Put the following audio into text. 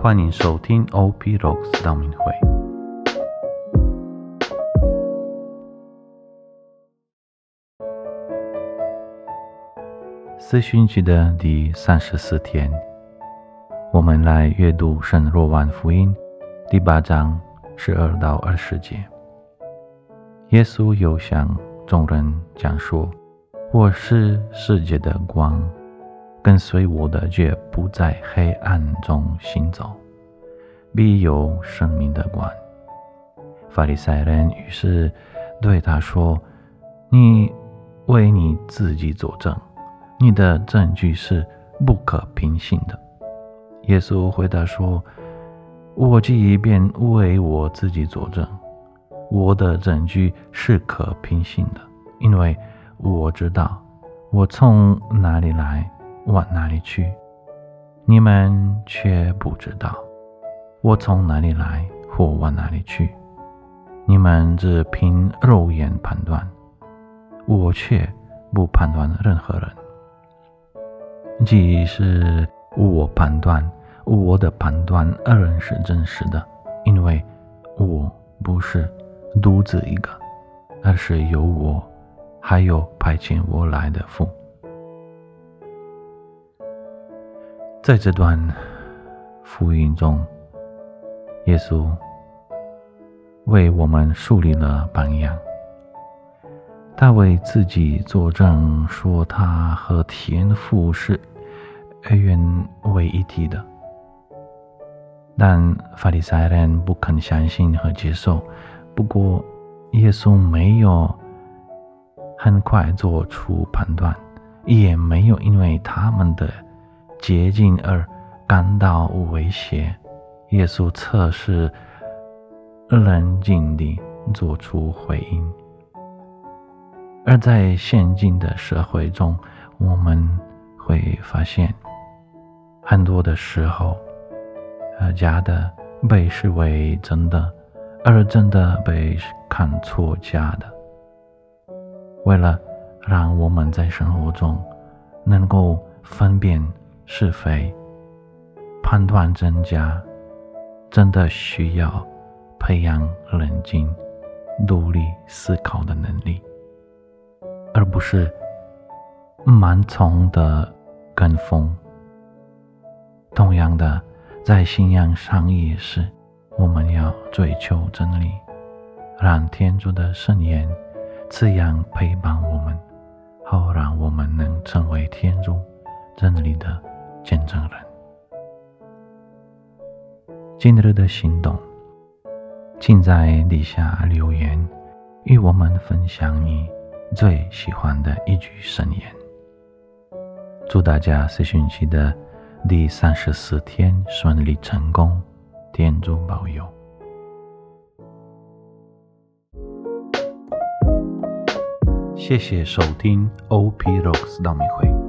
欢迎收听 OP Rocks 道明会。四旬期的第三十四天，我们来阅读圣若望福音第八章十二到二十节。耶稣又向众人讲说：“我是世界的光。”跟随我的，绝不在黑暗中行走，必有生命的光。法利赛人于是对他说：“你为你自己作证，你的证据是不可平信的。”耶稣回答说：“我既便为我自己作证，我的证据是可平信的，因为我知道我从哪里来。”往哪里去？你们却不知道我从哪里来或往哪里去。你们只凭肉眼判断，我却不判断任何人。即使我判断，我的判断仍是真实的，因为我不是独自一个，而是有我，还有派遣我来的父。在这段福音中，耶稣为我们树立了榜样。他为自己作证，说他和天父是二元为一体的。但法利赛人不肯相信和接受。不过，耶稣没有很快做出判断，也没有因为他们的。洁净而感到威胁，耶稣测试冷静地做出回应。而在现今的社会中，我们会发现，很多的时候，呃假的被视为真的，而真的被看作假的。为了让我们在生活中能够分辨。是非判断真假，真的需要培养冷静、独立思考的能力，而不是盲从的跟风。同样的，在信仰上也是，我们要追求真理，让天主的圣言滋养陪伴我们，好让我们能成为天主真理的。见证人，今日的行动，请在底下留言，与我们分享你最喜欢的一句圣言。祝大家四旬期的第三十四天顺利成功，天主保佑。谢谢收听 OP Rocks 道明会。